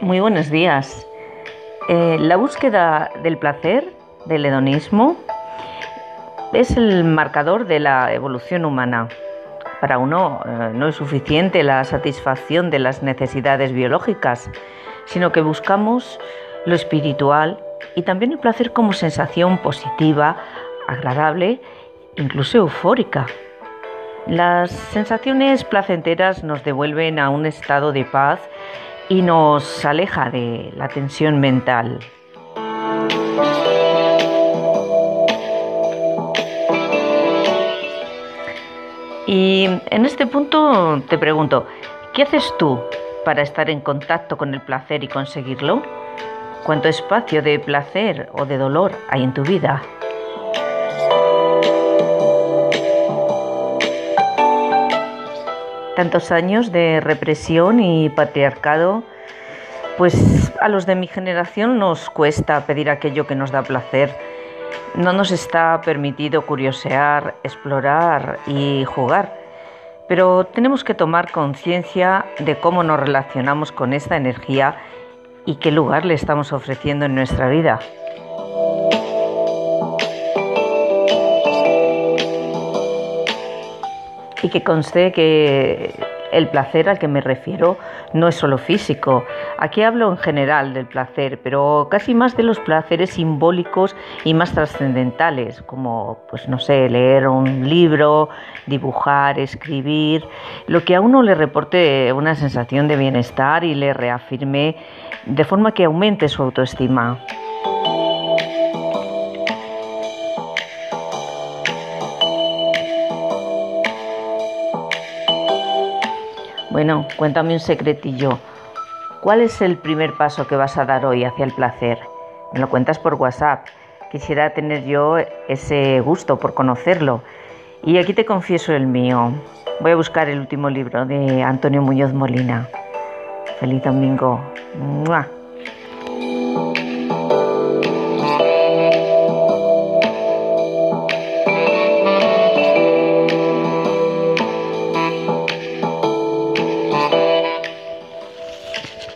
Muy buenos días. Eh, la búsqueda del placer, del hedonismo, es el marcador de la evolución humana. Para uno eh, no es suficiente la satisfacción de las necesidades biológicas, sino que buscamos lo espiritual y también el placer como sensación positiva, agradable, incluso eufórica. Las sensaciones placenteras nos devuelven a un estado de paz y nos aleja de la tensión mental. Y en este punto te pregunto, ¿qué haces tú para estar en contacto con el placer y conseguirlo? ¿Cuánto espacio de placer o de dolor hay en tu vida? Tantos años de represión y patriarcado, pues a los de mi generación nos cuesta pedir aquello que nos da placer. No nos está permitido curiosear, explorar y jugar. Pero tenemos que tomar conciencia de cómo nos relacionamos con esta energía y qué lugar le estamos ofreciendo en nuestra vida. Y que conste que el placer al que me refiero no es solo físico. Aquí hablo en general del placer, pero casi más de los placeres simbólicos y más trascendentales, como, pues no sé, leer un libro, dibujar, escribir, lo que a uno le reporte una sensación de bienestar y le reafirme de forma que aumente su autoestima. Bueno, cuéntame un secretillo. ¿Cuál es el primer paso que vas a dar hoy hacia el placer? Me lo cuentas por WhatsApp. Quisiera tener yo ese gusto por conocerlo. Y aquí te confieso el mío. Voy a buscar el último libro de Antonio Muñoz Molina. Feliz domingo.